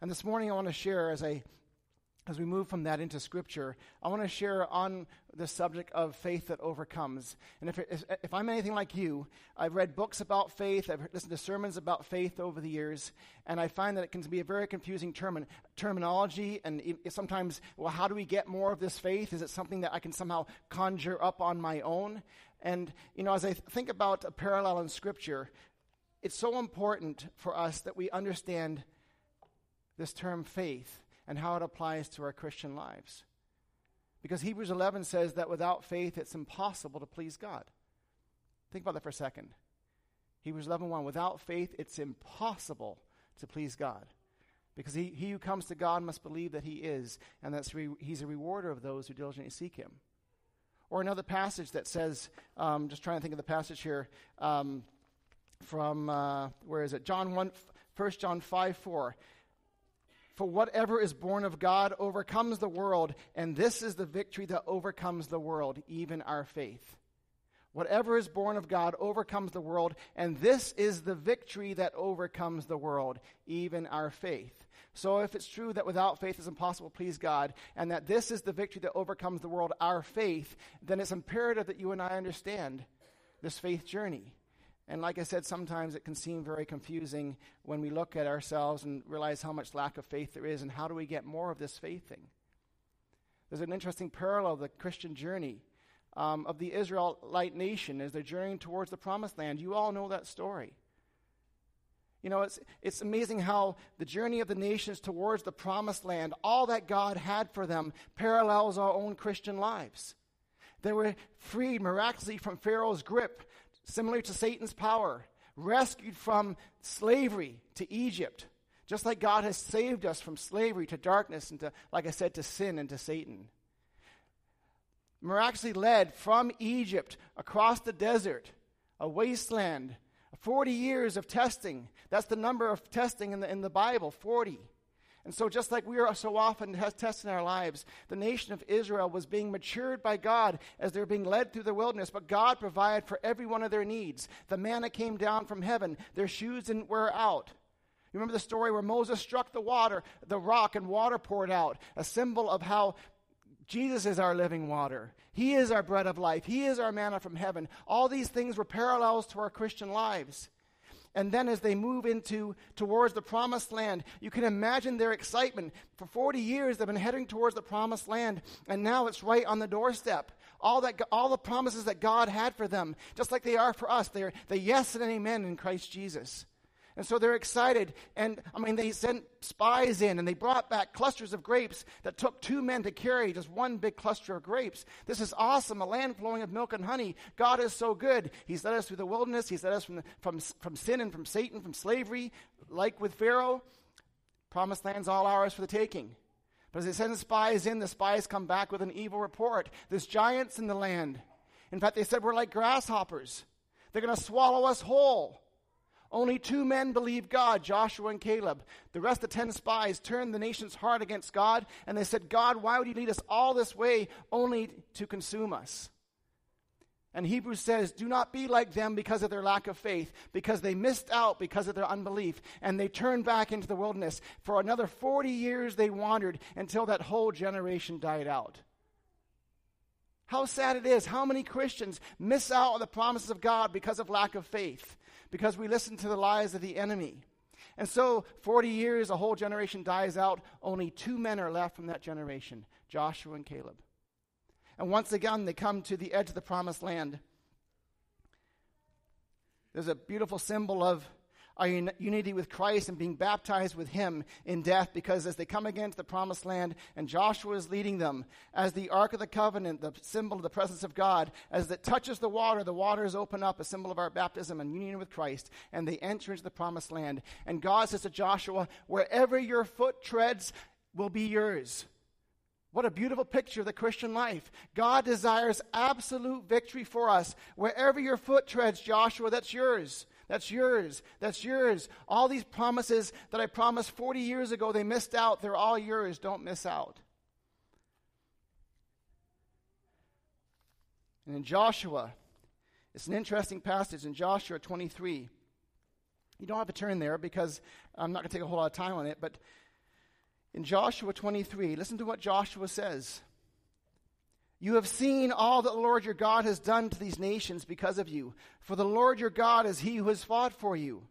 And this morning I want to share as I as we move from that into scripture, I want to share on the subject of faith that overcomes. And if, if I'm anything like you, I've read books about faith, I've listened to sermons about faith over the years, and I find that it can be a very confusing term, terminology. And sometimes, well, how do we get more of this faith? Is it something that I can somehow conjure up on my own? And, you know, as I think about a parallel in scripture, it's so important for us that we understand this term faith and how it applies to our Christian lives. Because Hebrews 11 says that without faith it's impossible to please God. Think about that for a second. Hebrews 11:1 without faith it's impossible to please God. Because he, he who comes to God must believe that he is and that re, he's a rewarder of those who diligently seek him. Or another passage that says, um, just trying to think of the passage here um, from, uh, where is it? John 1, 1 John 5 4. For whatever is born of God overcomes the world, and this is the victory that overcomes the world, even our faith. Whatever is born of God overcomes the world, and this is the victory that overcomes the world, even our faith. So, if it's true that without faith it's impossible please God, and that this is the victory that overcomes the world, our faith, then it's imperative that you and I understand this faith journey. And like I said, sometimes it can seem very confusing when we look at ourselves and realize how much lack of faith there is and how do we get more of this faith thing. There's an interesting parallel of the Christian journey um, of the Israelite nation as they're journeying towards the promised land. You all know that story. You know, it's, it's amazing how the journey of the nations towards the promised land, all that God had for them, parallels our own Christian lives. They were freed miraculously from Pharaoh's grip similar to Satan's power, rescued from slavery to Egypt, just like God has saved us from slavery to darkness and to, like I said, to sin and to Satan. Miraculously led from Egypt across the desert, a wasteland, 40 years of testing. That's the number of testing in the, in the Bible 40. And so, just like we are so often testing our lives, the nation of Israel was being matured by God as they were being led through the wilderness, but God provided for every one of their needs. The manna came down from heaven, their shoes didn't wear out. You remember the story where Moses struck the water, the rock, and water poured out, a symbol of how Jesus is our living water. He is our bread of life. He is our manna from heaven. All these things were parallels to our Christian lives. And then as they move into towards the promised land, you can imagine their excitement. For 40 years they've been heading towards the promised land, and now it's right on the doorstep. All that all the promises that God had for them, just like they are for us, they're the yes and amen in Christ Jesus. And so they're excited. And I mean, they sent spies in and they brought back clusters of grapes that took two men to carry just one big cluster of grapes. This is awesome. A land flowing of milk and honey. God is so good. He's led us through the wilderness. He's led us from, the, from, from sin and from Satan, from slavery, like with Pharaoh. Promised land's all ours for the taking. But as they send spies in, the spies come back with an evil report. There's giants in the land. In fact, they said we're like grasshoppers. They're going to swallow us whole. Only two men believed God, Joshua and Caleb. The rest of the ten spies turned the nation's heart against God, and they said, God, why would you lead us all this way only to consume us? And Hebrews says, Do not be like them because of their lack of faith, because they missed out because of their unbelief, and they turned back into the wilderness. For another 40 years they wandered until that whole generation died out. How sad it is. How many Christians miss out on the promises of God because of lack of faith? Because we listen to the lies of the enemy. And so, 40 years, a whole generation dies out. Only two men are left from that generation Joshua and Caleb. And once again, they come to the edge of the promised land. There's a beautiful symbol of our unity with Christ and being baptized with Him in death because as they come again to the promised land and Joshua is leading them as the Ark of the Covenant, the symbol of the presence of God, as it touches the water, the waters open up, a symbol of our baptism and union with Christ, and they enter into the promised land. And God says to Joshua, wherever your foot treads will be yours. What a beautiful picture of the Christian life. God desires absolute victory for us. Wherever your foot treads, Joshua, that's yours. That's yours. That's yours. All these promises that I promised 40 years ago, they missed out. They're all yours. Don't miss out. And in Joshua, it's an interesting passage in Joshua 23. You don't have to turn there because I'm not going to take a whole lot of time on it, but In Joshua 23, listen to what Joshua says. You have seen all that the Lord your God has done to these nations because of you. For the Lord your God is he who has fought for you.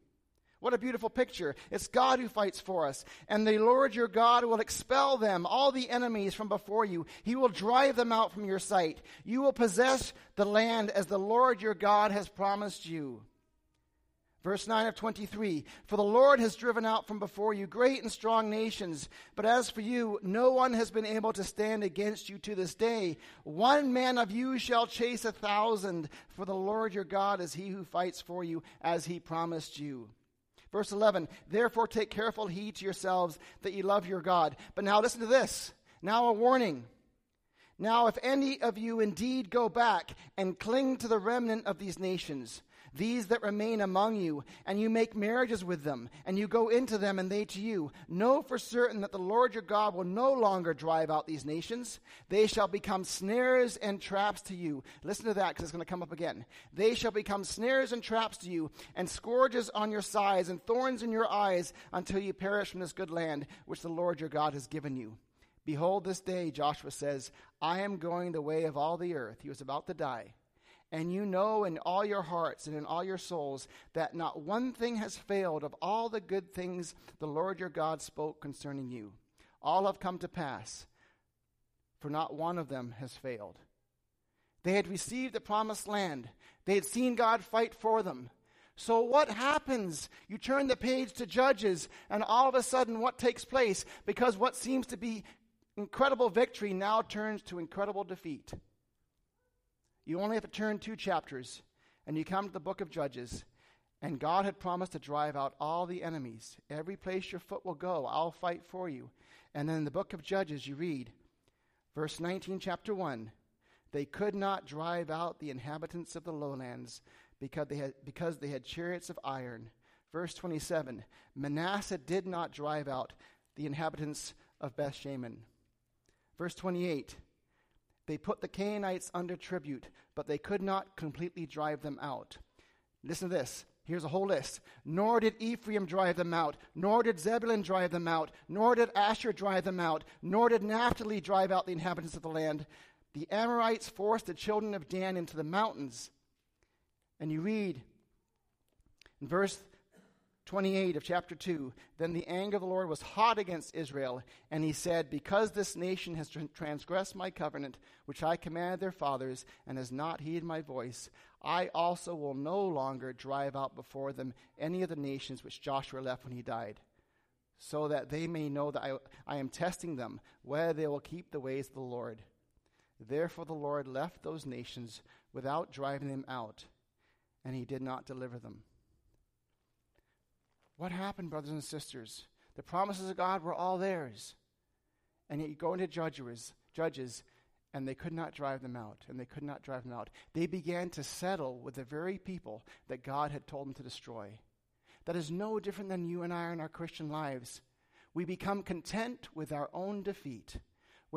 What a beautiful picture. It's God who fights for us. And the Lord your God will expel them, all the enemies from before you. He will drive them out from your sight. You will possess the land as the Lord your God has promised you. Verse 9 of 23 For the Lord has driven out from before you great and strong nations, but as for you, no one has been able to stand against you to this day. One man of you shall chase a thousand, for the Lord your God is he who fights for you, as he promised you. Verse 11 Therefore take careful heed to yourselves that ye love your God. But now listen to this. Now a warning. Now, if any of you indeed go back and cling to the remnant of these nations, these that remain among you, and you make marriages with them, and you go into them, and they to you. Know for certain that the Lord your God will no longer drive out these nations. They shall become snares and traps to you. Listen to that, because it's going to come up again. They shall become snares and traps to you, and scourges on your sides, and thorns in your eyes, until you perish from this good land which the Lord your God has given you. Behold, this day, Joshua says, I am going the way of all the earth. He was about to die and you know in all your hearts and in all your souls that not one thing has failed of all the good things the Lord your God spoke concerning you. All have come to pass, for not one of them has failed. They had received the promised land, they had seen God fight for them. So, what happens? You turn the page to Judges, and all of a sudden, what takes place? Because what seems to be incredible victory now turns to incredible defeat. You only have to turn two chapters, and you come to the book of Judges. And God had promised to drive out all the enemies. Every place your foot will go, I'll fight for you. And then in the book of Judges, you read, verse 19, chapter 1 They could not drive out the inhabitants of the lowlands because they had, because they had chariots of iron. Verse 27 Manasseh did not drive out the inhabitants of Bethshemesh. Verse 28 they put the Canaanites under tribute, but they could not completely drive them out. Listen to this. Here's a whole list. Nor did Ephraim drive them out, nor did Zebulun drive them out, nor did Asher drive them out, nor did Naphtali drive out the inhabitants of the land. The Amorites forced the children of Dan into the mountains. And you read in verse 28 of chapter 2 Then the anger of the Lord was hot against Israel, and he said, Because this nation has transgressed my covenant, which I commanded their fathers, and has not heeded my voice, I also will no longer drive out before them any of the nations which Joshua left when he died, so that they may know that I, I am testing them, whether they will keep the ways of the Lord. Therefore the Lord left those nations without driving them out, and he did not deliver them. What happened, brothers and sisters? The promises of God were all theirs. And yet you go into judges, judges, and they could not drive them out, and they could not drive them out. They began to settle with the very people that God had told them to destroy. That is no different than you and I in our Christian lives. We become content with our own defeat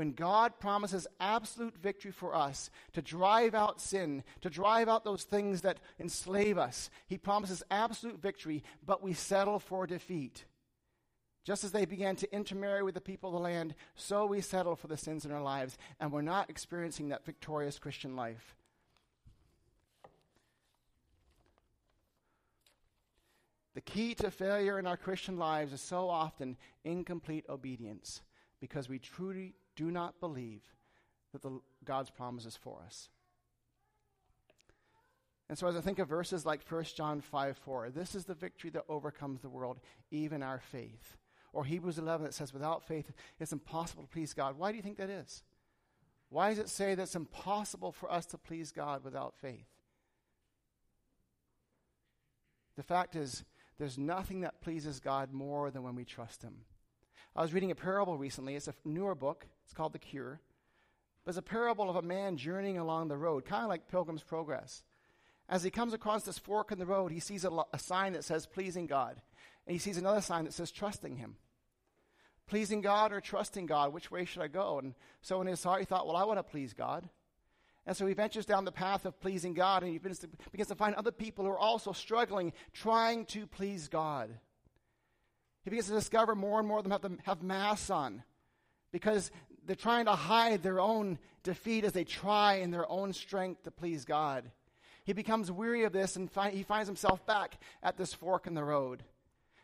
when God promises absolute victory for us to drive out sin, to drive out those things that enslave us, He promises absolute victory, but we settle for defeat. Just as they began to intermarry with the people of the land, so we settle for the sins in our lives, and we're not experiencing that victorious Christian life. The key to failure in our Christian lives is so often incomplete obedience because we truly do not believe that the, God's is for us. And so, as I think of verses like 1 John 5 4, this is the victory that overcomes the world, even our faith. Or Hebrews 11 that says, without faith, it's impossible to please God. Why do you think that is? Why does it say that it's impossible for us to please God without faith? The fact is, there's nothing that pleases God more than when we trust Him. I was reading a parable recently. It's a newer book. It's called The Cure. But it's a parable of a man journeying along the road, kind of like Pilgrim's Progress. As he comes across this fork in the road, he sees a, a sign that says pleasing God. And he sees another sign that says trusting him. Pleasing God or trusting God, which way should I go? And so in his heart, he thought, well, I want to please God. And so he ventures down the path of pleasing God, and he begins to, begins to find other people who are also struggling, trying to please God. He begins to discover more and more of them have, to have masks on because they're trying to hide their own defeat as they try in their own strength to please God. He becomes weary of this and fi- he finds himself back at this fork in the road.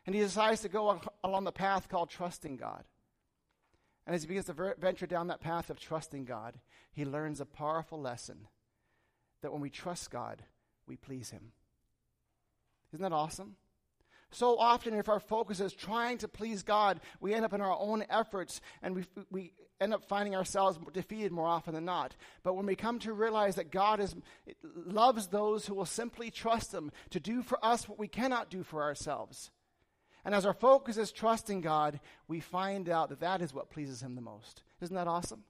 And he decides to go along the path called trusting God. And as he begins to ver- venture down that path of trusting God, he learns a powerful lesson that when we trust God, we please him. Isn't that awesome? So often, if our focus is trying to please God, we end up in our own efforts and we, we end up finding ourselves defeated more often than not. But when we come to realize that God is, loves those who will simply trust Him to do for us what we cannot do for ourselves. And as our focus is trusting God, we find out that that is what pleases Him the most. Isn't that awesome?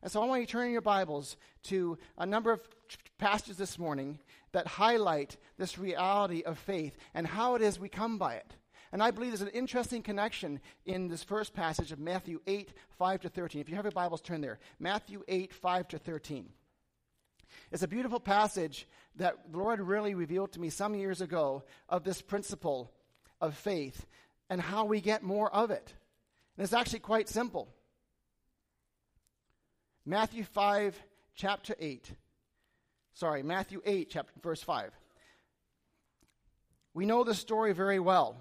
And so I want you to turn your Bibles to a number of passages this morning that highlight this reality of faith and how it is we come by it. And I believe there's an interesting connection in this first passage of Matthew 8, 5 to 13. If you have your Bibles, turn there. Matthew 8, 5 to 13. It's a beautiful passage that the Lord really revealed to me some years ago of this principle of faith and how we get more of it. And it's actually quite simple. Matthew 5, chapter 8. Sorry, Matthew 8, chapter, verse 5. We know the story very well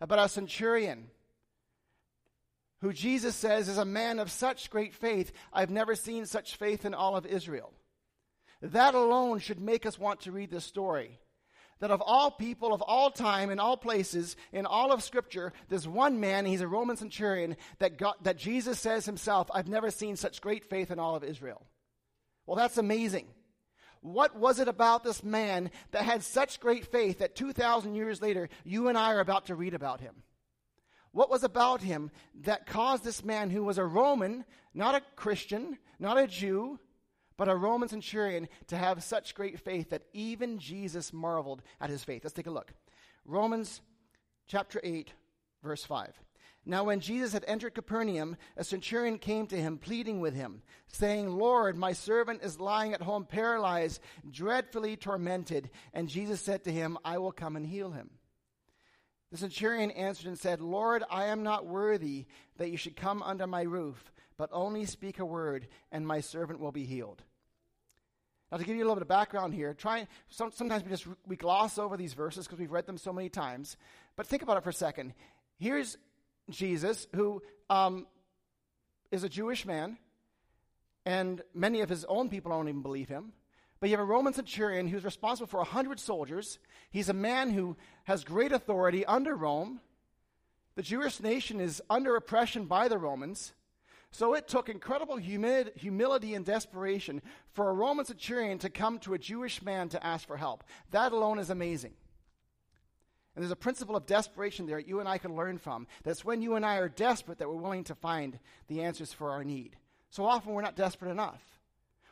about a centurion who Jesus says is a man of such great faith. I've never seen such faith in all of Israel. That alone should make us want to read this story. That of all people, of all time, in all places, in all of Scripture, there's one man, he's a Roman centurion, that, that Jesus says himself, I've never seen such great faith in all of Israel. Well, that's amazing. What was it about this man that had such great faith that 2,000 years later, you and I are about to read about him? What was about him that caused this man who was a Roman, not a Christian, not a Jew, but a Roman centurion to have such great faith that even Jesus marveled at his faith. Let's take a look. Romans chapter 8, verse 5. Now, when Jesus had entered Capernaum, a centurion came to him, pleading with him, saying, Lord, my servant is lying at home paralyzed, dreadfully tormented. And Jesus said to him, I will come and heal him. The centurion answered and said, Lord, I am not worthy that you should come under my roof but only speak a word, and my servant will be healed. Now, to give you a little bit of background here, try, some, sometimes we just we gloss over these verses because we've read them so many times. But think about it for a second. Here's Jesus, who um, is a Jewish man, and many of his own people don't even believe him. But you have a Roman centurion who's responsible for 100 soldiers. He's a man who has great authority under Rome. The Jewish nation is under oppression by the Romans. So it took incredible humility and desperation for a Roman centurion to come to a Jewish man to ask for help. That alone is amazing. And there's a principle of desperation there that you and I can learn from. That's when you and I are desperate that we're willing to find the answers for our need. So often we're not desperate enough.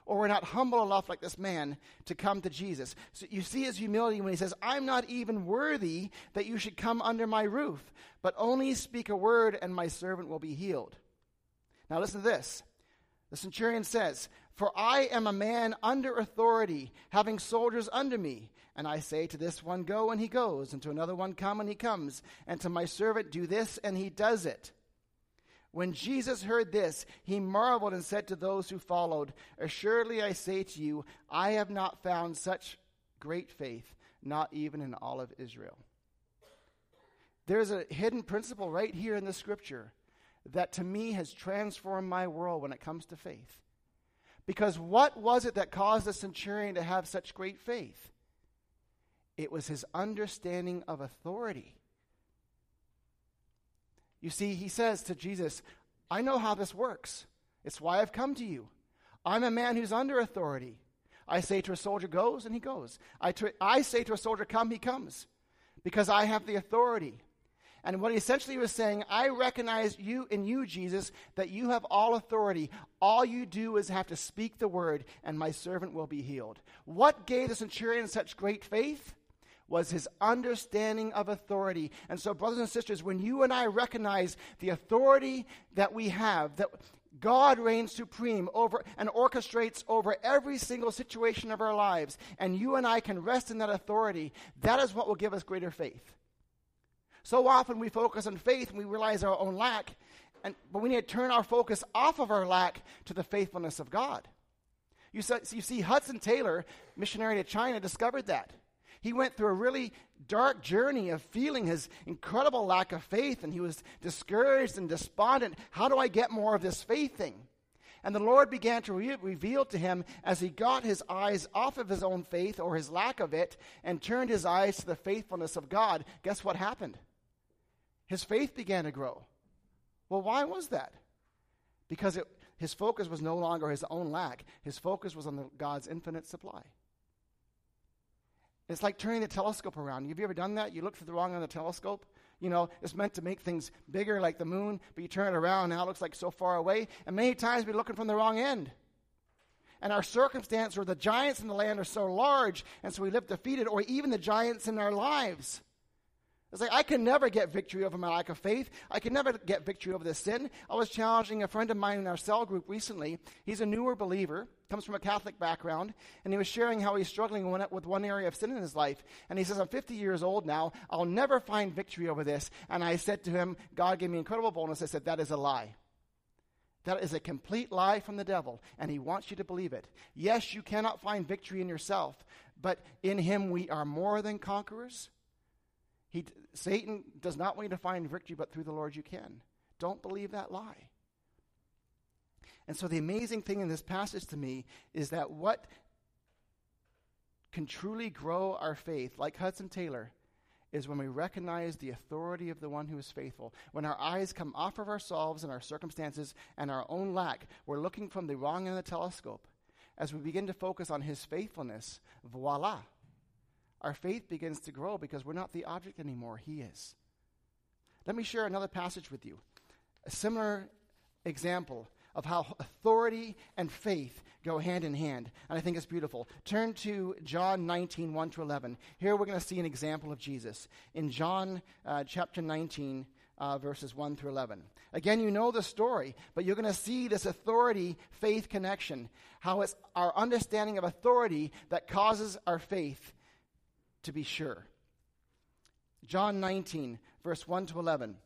Or we're not humble enough, like this man, to come to Jesus. So you see his humility when he says, I'm not even worthy that you should come under my roof, but only speak a word and my servant will be healed. Now listen to this. The centurion says, For I am a man under authority, having soldiers under me. And I say to this one, Go, and he goes, and to another one, Come, and he comes, and to my servant, Do this, and he does it. When Jesus heard this, he marveled and said to those who followed, Assuredly I say to you, I have not found such great faith, not even in all of Israel. There's a hidden principle right here in the scripture that to me has transformed my world when it comes to faith. Because what was it that caused the centurion to have such great faith? It was his understanding of authority. You see, he says to Jesus, I know how this works. It's why I've come to you. I'm a man who's under authority. I say to a soldier, goes, and he goes. I, I say to a soldier, come, he comes. Because I have the authority. And what he essentially was saying, I recognize you in you, Jesus, that you have all authority. All you do is have to speak the word, and my servant will be healed. What gave the centurion such great faith? Was his understanding of authority. And so, brothers and sisters, when you and I recognize the authority that we have, that God reigns supreme over and orchestrates over every single situation of our lives, and you and I can rest in that authority, that is what will give us greater faith. So often we focus on faith and we realize our own lack, and, but we need to turn our focus off of our lack to the faithfulness of God. You see, you see, Hudson Taylor, missionary to China, discovered that. He went through a really dark journey of feeling his incredible lack of faith, and he was discouraged and despondent. How do I get more of this faith thing? And the Lord began to re- reveal to him as he got his eyes off of his own faith or his lack of it and turned his eyes to the faithfulness of God. Guess what happened? His faith began to grow. Well, why was that? Because it, his focus was no longer his own lack, his focus was on the, God's infinite supply. It's like turning the telescope around. Have you ever done that? You look for the wrong on the telescope. You know, it's meant to make things bigger like the moon, but you turn it around, now it looks like so far away. And many times we're looking from the wrong end. And our circumstance or the giants in the land are so large, and so we live defeated, or even the giants in our lives. It's like I can never get victory over my lack of faith. I can never get victory over this sin. I was challenging a friend of mine in our cell group recently. He's a newer believer, comes from a Catholic background, and he was sharing how he's struggling with one area of sin in his life. And he says, I'm 50 years old now. I'll never find victory over this. And I said to him, God gave me incredible boldness. I said, That is a lie. That is a complete lie from the devil, and he wants you to believe it. Yes, you cannot find victory in yourself, but in him we are more than conquerors. He, Satan does not want you to find victory, but through the Lord you can. Don't believe that lie. And so, the amazing thing in this passage to me is that what can truly grow our faith, like Hudson Taylor, is when we recognize the authority of the one who is faithful. When our eyes come off of ourselves and our circumstances and our own lack, we're looking from the wrong end of the telescope. As we begin to focus on his faithfulness, voila, our faith begins to grow because we're not the object anymore. He is. Let me share another passage with you. A similar example of how authority and faith go hand in hand. And I think it's beautiful. Turn to John 19, 1 to 11. Here we're going to see an example of Jesus. In John uh, chapter 19, uh, verses 1 through 11. Again, you know the story, but you're going to see this authority faith connection. How it's our understanding of authority that causes our faith to be sure. John 19, verse 1 to 11.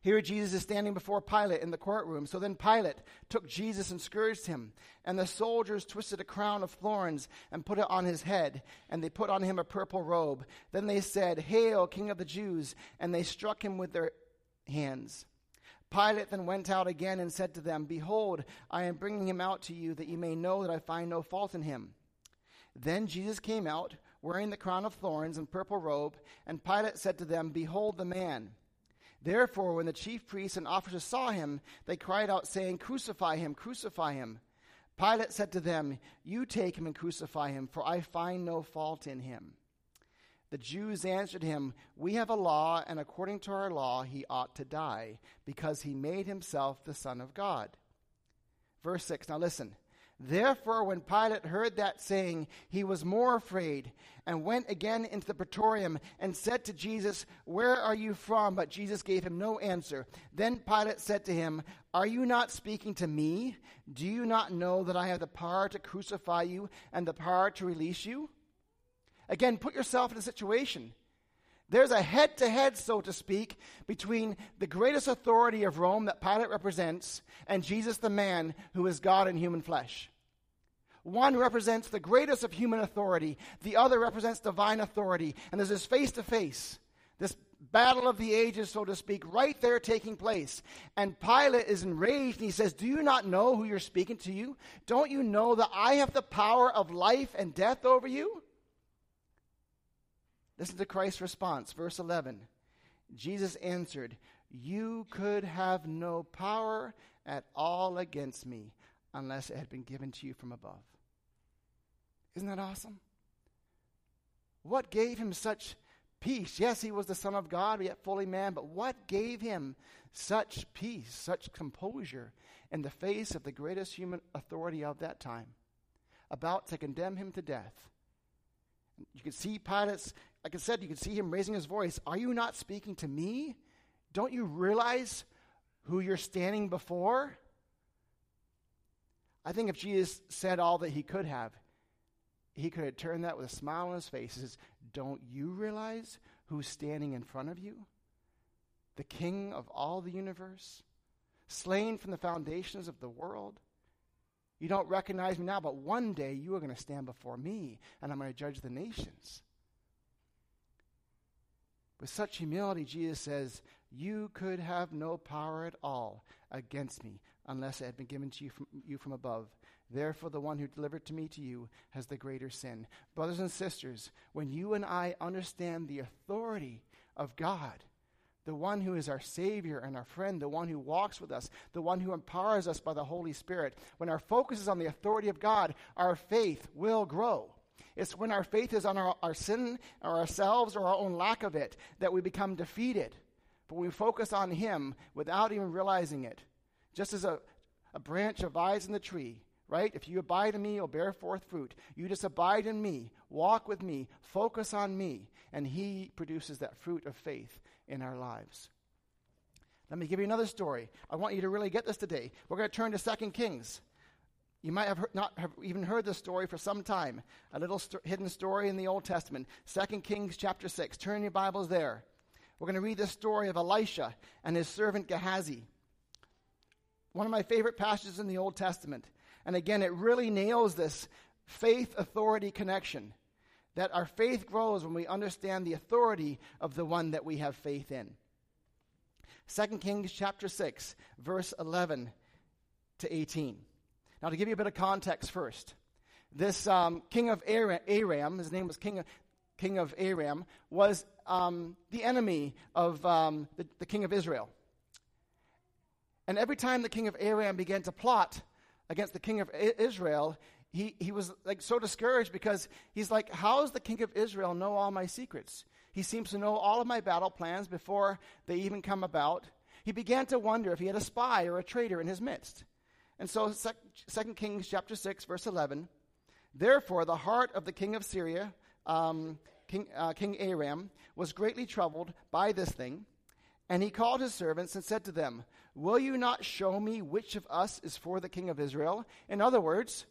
Here Jesus is standing before Pilate in the courtroom. So then Pilate took Jesus and scourged him. And the soldiers twisted a crown of thorns and put it on his head. And they put on him a purple robe. Then they said, Hail, King of the Jews! And they struck him with their hands. Pilate then went out again and said to them, Behold, I am bringing him out to you that you may know that I find no fault in him. Then Jesus came out wearing the crown of thorns and purple robe, and Pilate said to them, Behold the man. Therefore, when the chief priests and officers saw him, they cried out, saying, Crucify him, crucify him. Pilate said to them, You take him and crucify him, for I find no fault in him. The Jews answered him, We have a law, and according to our law he ought to die, because he made himself the Son of God. Verse 6. Now listen. Therefore, when Pilate heard that saying, he was more afraid and went again into the praetorium and said to Jesus, Where are you from? But Jesus gave him no answer. Then Pilate said to him, Are you not speaking to me? Do you not know that I have the power to crucify you and the power to release you? Again, put yourself in a situation. There's a head to head, so to speak, between the greatest authority of Rome that Pilate represents and Jesus, the man who is God in human flesh. One represents the greatest of human authority, the other represents divine authority. And there's this face to face, this battle of the ages, so to speak, right there taking place. And Pilate is enraged and he says, Do you not know who you're speaking to you? Don't you know that I have the power of life and death over you? Listen to Christ's response, verse 11. Jesus answered, You could have no power at all against me unless it had been given to you from above. Isn't that awesome? What gave him such peace? Yes, he was the Son of God, yet fully man, but what gave him such peace, such composure in the face of the greatest human authority of that time, about to condemn him to death? You can see Pilate's like I said, you can see him raising his voice. Are you not speaking to me? Don't you realize who you're standing before? I think if Jesus said all that he could have, he could have turned that with a smile on his face. He says, Don't you realize who's standing in front of you? The King of all the universe, slain from the foundations of the world? You don't recognize me now, but one day you are going to stand before me and I'm going to judge the nations. With such humility, Jesus says, You could have no power at all against me unless it had been given to you from, you from above. Therefore, the one who delivered to me to you has the greater sin. Brothers and sisters, when you and I understand the authority of God, the one who is our Savior and our friend, the one who walks with us, the one who empowers us by the Holy Spirit, when our focus is on the authority of God, our faith will grow. It's when our faith is on our, our sin or ourselves or our own lack of it that we become defeated. But we focus on Him without even realizing it. Just as a, a branch abides in the tree, right? If you abide in me, you'll bear forth fruit. You just abide in me, walk with me, focus on me, and He produces that fruit of faith in our lives. Let me give you another story. I want you to really get this today. We're going to turn to Second Kings. You might have not have even heard this story for some time. A little st- hidden story in the Old Testament. Second Kings chapter 6. Turn your Bibles there. We're going to read the story of Elisha and his servant Gehazi. One of my favorite passages in the Old Testament. And again, it really nails this faith authority connection. That our faith grows when we understand the authority of the one that we have faith in. 2 Kings chapter 6, verse 11 to 18. Now, to give you a bit of context first, this um, king of Aram, his name was King of, king of Aram, was um, the enemy of um, the, the king of Israel. And every time the king of Aram began to plot against the king of Israel, he, he was like so discouraged because he's like, How does the king of Israel know all my secrets? He seems to know all of my battle plans before they even come about. He began to wonder if he had a spy or a traitor in his midst. And so, 2 Kings chapter 6, verse 11. Therefore, the heart of the king of Syria, um, king, uh, king Aram, was greatly troubled by this thing. And he called his servants and said to them, Will you not show me which of us is for the king of Israel? In other words,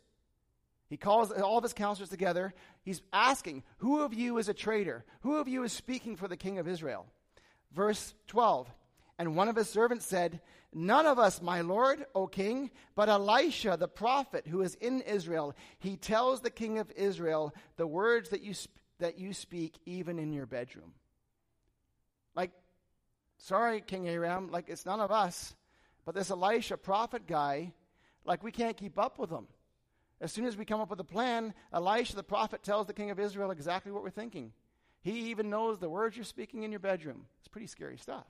he calls all of his counselors together. He's asking, Who of you is a traitor? Who of you is speaking for the king of Israel? Verse 12. And one of his servants said, None of us, my lord, O king, but Elisha the prophet who is in Israel. He tells the king of Israel the words that you, sp- that you speak even in your bedroom. Like, sorry, King Aram, like it's none of us, but this Elisha prophet guy, like we can't keep up with him. As soon as we come up with a plan, Elisha the prophet tells the king of Israel exactly what we're thinking. He even knows the words you're speaking in your bedroom. It's pretty scary stuff.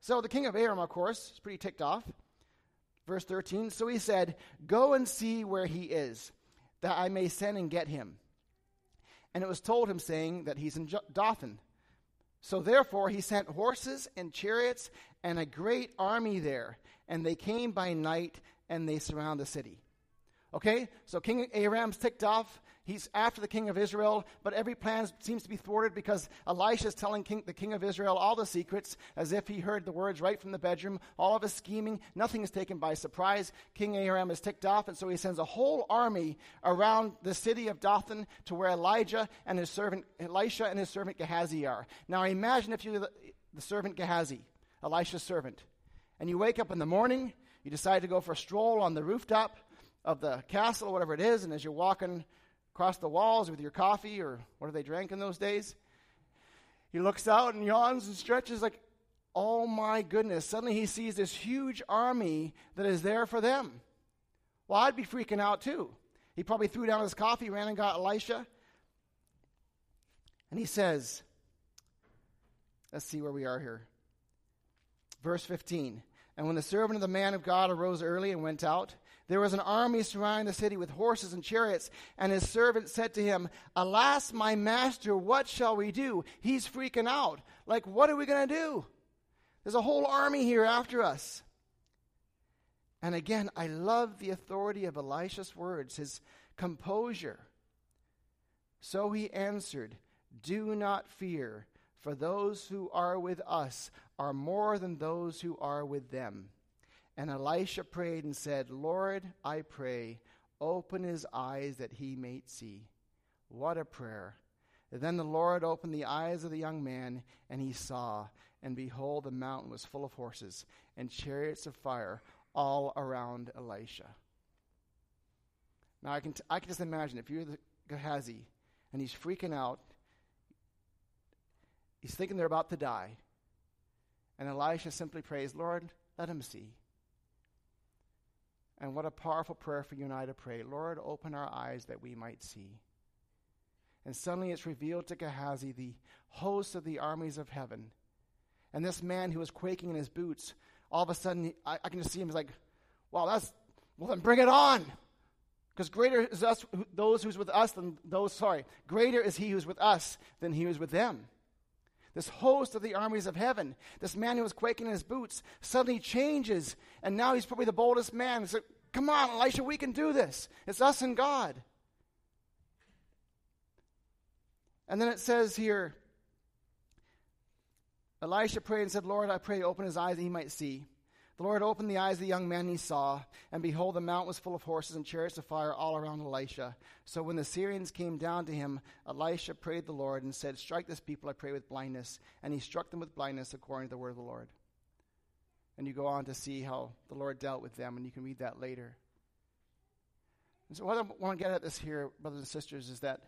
So the king of Aram, of course, is pretty ticked off. Verse 13 So he said, Go and see where he is, that I may send and get him. And it was told him, saying that he's in Dothan. So therefore he sent horses and chariots and a great army there. And they came by night and they surround the city. Okay, so King Aram's ticked off. He's after the king of Israel, but every plan seems to be thwarted because Elisha is telling king, the king of Israel all the secrets as if he heard the words right from the bedroom. All of his scheming, nothing is taken by surprise. King Aram is ticked off, and so he sends a whole army around the city of Dothan to where Elijah and his servant, Elisha and his servant Gehazi are. Now imagine if you're the, the servant Gehazi, Elisha's servant, and you wake up in the morning, you decide to go for a stroll on the rooftop of the castle, whatever it is, and as you're walking across the walls with your coffee or what they drank in those days, he looks out and yawns and stretches like, oh my goodness. Suddenly he sees this huge army that is there for them. Well, I'd be freaking out too. He probably threw down his coffee, ran and got Elisha. And he says, let's see where we are here. Verse 15. And when the servant of the man of God arose early and went out, there was an army surrounding the city with horses and chariots, and his servant said to him, Alas, my master, what shall we do? He's freaking out. Like, what are we going to do? There's a whole army here after us. And again, I love the authority of Elisha's words, his composure. So he answered, Do not fear, for those who are with us are more than those who are with them. And Elisha prayed and said, Lord, I pray, open his eyes that he may see. What a prayer. then the Lord opened the eyes of the young man, and he saw, and behold, the mountain was full of horses and chariots of fire all around Elisha. Now I can, t- I can just imagine if you're the Gehazi and he's freaking out, he's thinking they're about to die, and Elisha simply prays, Lord, let him see. And what a powerful prayer for you and I to pray. Lord, open our eyes that we might see. And suddenly it's revealed to Gehazi the host of the armies of heaven. And this man who was quaking in his boots, all of a sudden, I, I can just see him. He's like, wow, that's, well, then bring it on. Because greater is us, those who's with us than those, sorry, greater is he who's with us than he who's with them. This host of the armies of heaven, this man who was quaking in his boots, suddenly changes, and now he's probably the boldest man. He's like, come on, Elisha, we can do this. It's us and God. And then it says here Elisha prayed and said, Lord, I pray, open his eyes that he might see. The Lord opened the eyes of the young man, he saw, and behold, the mount was full of horses and chariots of fire all around Elisha. So when the Syrians came down to him, Elisha prayed the Lord and said, Strike this people, I pray, with blindness. And he struck them with blindness according to the word of the Lord. And you go on to see how the Lord dealt with them, and you can read that later. And so, what I want to get at this here, brothers and sisters, is that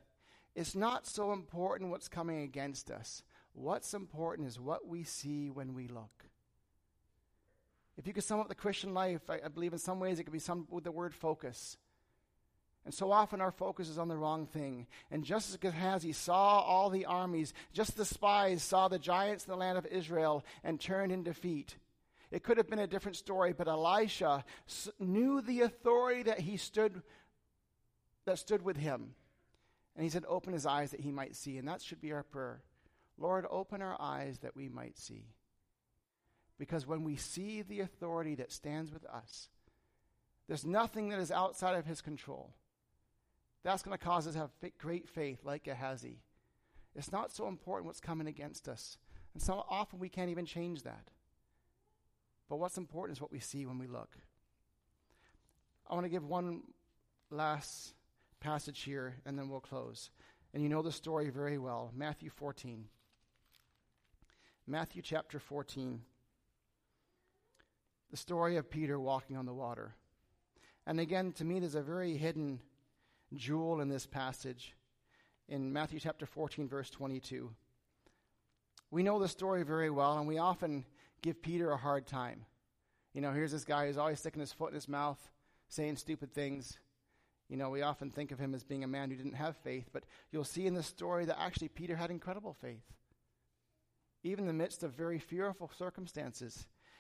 it's not so important what's coming against us. What's important is what we see when we look. If you could sum up the Christian life, I, I believe in some ways it could be summed with the word focus. And so often our focus is on the wrong thing. And just as Gehazi saw all the armies, just the spies saw the giants in the land of Israel and turned in defeat. It could have been a different story, but Elisha knew the authority that he stood that stood with him. And he said, Open his eyes that he might see. And that should be our prayer. Lord, open our eyes that we might see. Because when we see the authority that stands with us, there's nothing that is outside of his control. That's going to cause us to have great faith like Gehazi. It's not so important what's coming against us. And so often we can't even change that. But what's important is what we see when we look. I want to give one last passage here, and then we'll close. And you know the story very well Matthew 14. Matthew chapter 14. The story of Peter walking on the water. And again, to me, there's a very hidden jewel in this passage in Matthew chapter 14, verse 22. We know the story very well, and we often give Peter a hard time. You know, here's this guy who's always sticking his foot in his mouth, saying stupid things. You know, we often think of him as being a man who didn't have faith, but you'll see in this story that actually Peter had incredible faith, even in the midst of very fearful circumstances.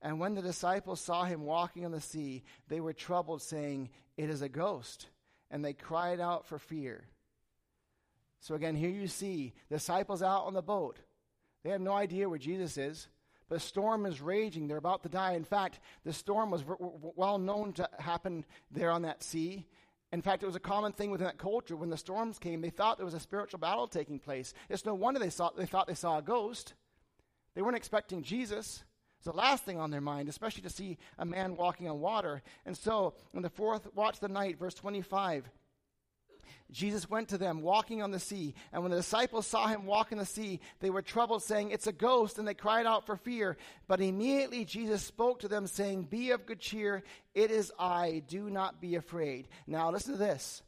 And when the disciples saw him walking on the sea, they were troubled, saying, It is a ghost. And they cried out for fear. So, again, here you see disciples out on the boat. They have no idea where Jesus is. The storm is raging. They're about to die. In fact, the storm was well known to happen there on that sea. In fact, it was a common thing within that culture. When the storms came, they thought there was a spiritual battle taking place. It's no wonder they, saw, they thought they saw a ghost. They weren't expecting Jesus. It's the last thing on their mind, especially to see a man walking on water. And so, in the fourth watch of the night, verse 25, Jesus went to them walking on the sea. And when the disciples saw him walk in the sea, they were troubled, saying, It's a ghost, and they cried out for fear. But immediately Jesus spoke to them, saying, Be of good cheer, it is I, do not be afraid. Now listen to this.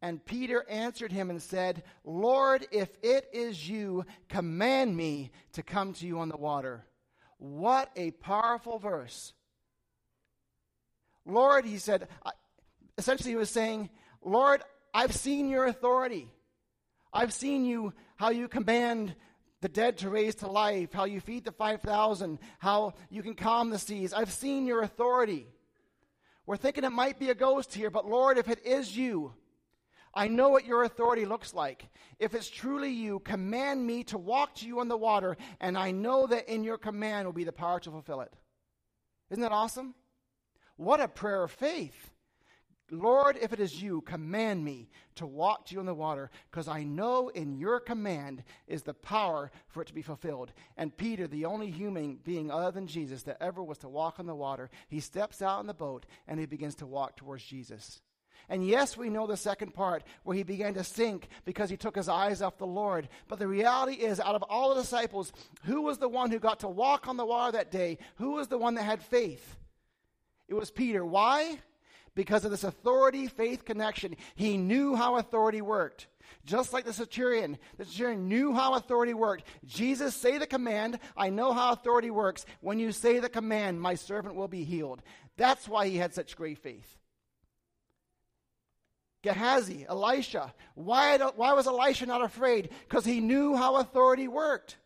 And Peter answered him and said, Lord, if it is you, command me to come to you on the water. What a powerful verse. Lord, he said, essentially, he was saying, Lord, I've seen your authority. I've seen you, how you command the dead to raise to life, how you feed the 5,000, how you can calm the seas. I've seen your authority. We're thinking it might be a ghost here, but Lord, if it is you, I know what your authority looks like. If it's truly you, command me to walk to you on the water, and I know that in your command will be the power to fulfill it. Isn't that awesome? What a prayer of faith. Lord, if it is you, command me to walk to you on the water, because I know in your command is the power for it to be fulfilled. And Peter, the only human being other than Jesus that ever was to walk on the water, he steps out in the boat and he begins to walk towards Jesus. And yes, we know the second part where he began to sink because he took his eyes off the Lord. But the reality is, out of all the disciples, who was the one who got to walk on the water that day? Who was the one that had faith? It was Peter. Why? Because of this authority faith connection. He knew how authority worked. Just like the centurion, the centurion knew how authority worked. Jesus, say the command. I know how authority works. When you say the command, my servant will be healed. That's why he had such great faith. Gehazi, Elisha. Why, why was Elisha not afraid? Because he knew how authority worked.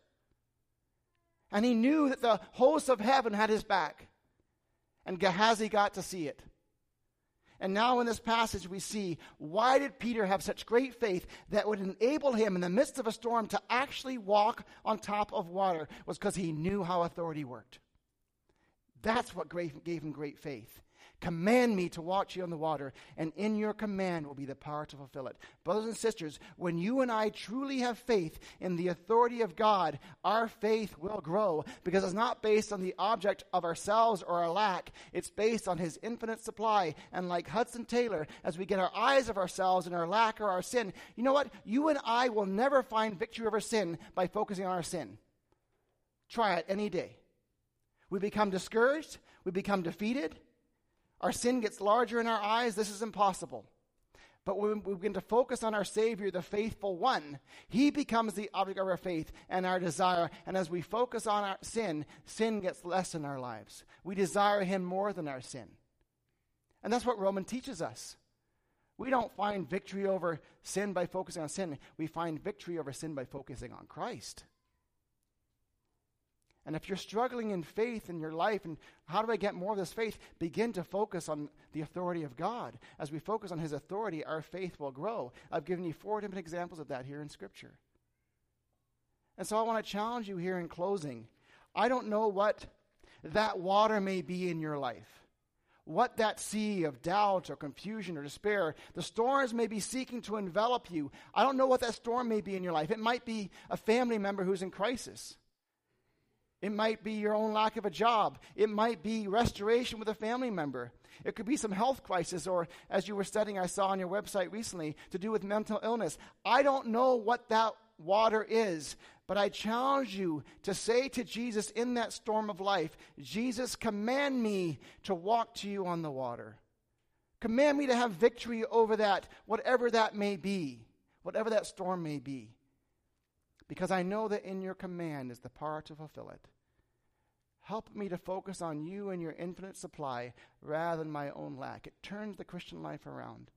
And he knew that the hosts of heaven had his back. And Gehazi got to see it. And now in this passage, we see why did Peter have such great faith that would enable him in the midst of a storm to actually walk on top of water? Was because he knew how authority worked. That's what gave him great faith. Command me to watch you on the water, and in your command will be the power to fulfill it. Brothers and sisters, when you and I truly have faith in the authority of God, our faith will grow because it's not based on the object of ourselves or our lack. It's based on His infinite supply. And like Hudson Taylor, as we get our eyes of ourselves and our lack or our sin, you know what? You and I will never find victory over sin by focusing on our sin. Try it any day. We become discouraged, we become defeated our sin gets larger in our eyes, this is impossible. But when we begin to focus on our Savior, the faithful one, He becomes the object of our faith and our desire. And as we focus on our sin, sin gets less in our lives. We desire Him more than our sin. And that's what Roman teaches us. We don't find victory over sin by focusing on sin, we find victory over sin by focusing on Christ. And if you're struggling in faith in your life, and how do I get more of this faith? Begin to focus on the authority of God. As we focus on His authority, our faith will grow. I've given you four different examples of that here in Scripture. And so I want to challenge you here in closing. I don't know what that water may be in your life, what that sea of doubt or confusion or despair, the storms may be seeking to envelop you. I don't know what that storm may be in your life. It might be a family member who's in crisis. It might be your own lack of a job. It might be restoration with a family member. It could be some health crisis, or as you were studying, I saw on your website recently, to do with mental illness. I don't know what that water is, but I challenge you to say to Jesus in that storm of life, Jesus, command me to walk to you on the water. Command me to have victory over that, whatever that may be, whatever that storm may be because I know that in your command is the power to fulfill it. Help me to focus on you and your infinite supply rather than my own lack. It turns the Christian life around.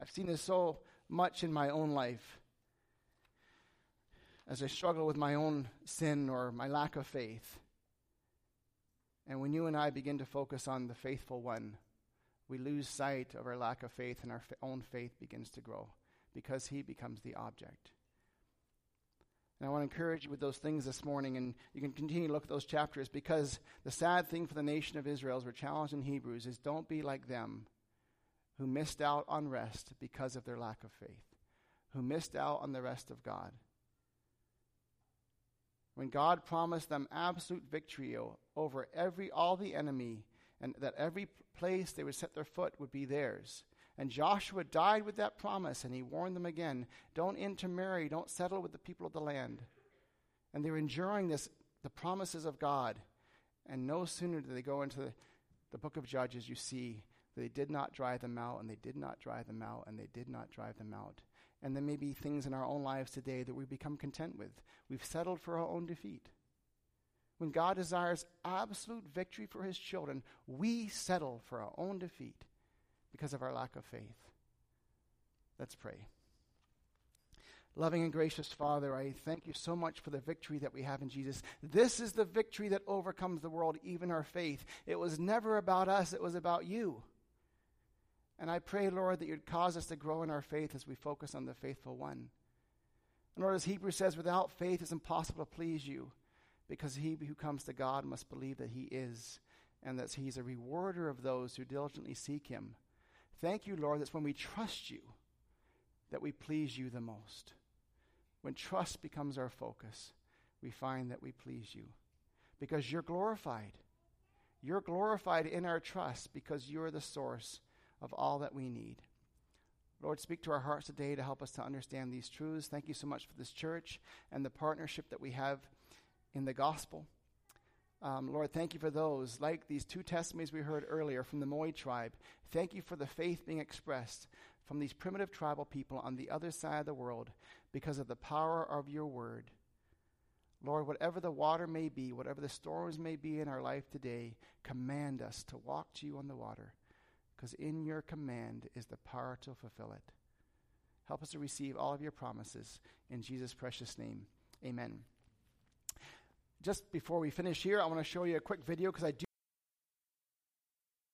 I've seen this so much in my own life as I struggle with my own sin or my lack of faith. And when you and I begin to focus on the faithful one, we lose sight of our lack of faith and our f- own faith begins to grow because he becomes the object. And I want to encourage you with those things this morning, and you can continue to look at those chapters because the sad thing for the nation of Israel, as we're challenged in Hebrews, is don't be like them who missed out on rest because of their lack of faith, who missed out on the rest of God. When God promised them absolute victory over every all the enemy, and that every place they would set their foot would be theirs. And Joshua died with that promise, and he warned them again don't intermarry, don't settle with the people of the land. And they're enduring this, the promises of God. And no sooner do they go into the, the book of Judges, you see they did not drive them out, and they did not drive them out, and they did not drive them out. And there may be things in our own lives today that we become content with. We've settled for our own defeat. When God desires absolute victory for his children, we settle for our own defeat because of our lack of faith. Let's pray. Loving and gracious Father, I thank you so much for the victory that we have in Jesus. This is the victory that overcomes the world, even our faith. It was never about us, it was about you. And I pray, Lord, that you'd cause us to grow in our faith as we focus on the faithful one. And Lord, as Hebrews says, without faith it's impossible to please you, because he who comes to God must believe that he is, and that he's a rewarder of those who diligently seek him. Thank you, Lord, that's when we trust you that we please you the most. When trust becomes our focus, we find that we please you because you're glorified. You're glorified in our trust because you're the source of all that we need. Lord, speak to our hearts today to help us to understand these truths. Thank you so much for this church and the partnership that we have in the gospel. Um, Lord, thank you for those, like these two testimonies we heard earlier from the Moy tribe. Thank you for the faith being expressed from these primitive tribal people on the other side of the world because of the power of your word. Lord, whatever the water may be, whatever the storms may be in our life today, command us to walk to you on the water, because in your command is the power to fulfill it. Help us to receive all of your promises. In Jesus' precious name, amen. Just before we finish here, I want to show you a quick video because I do.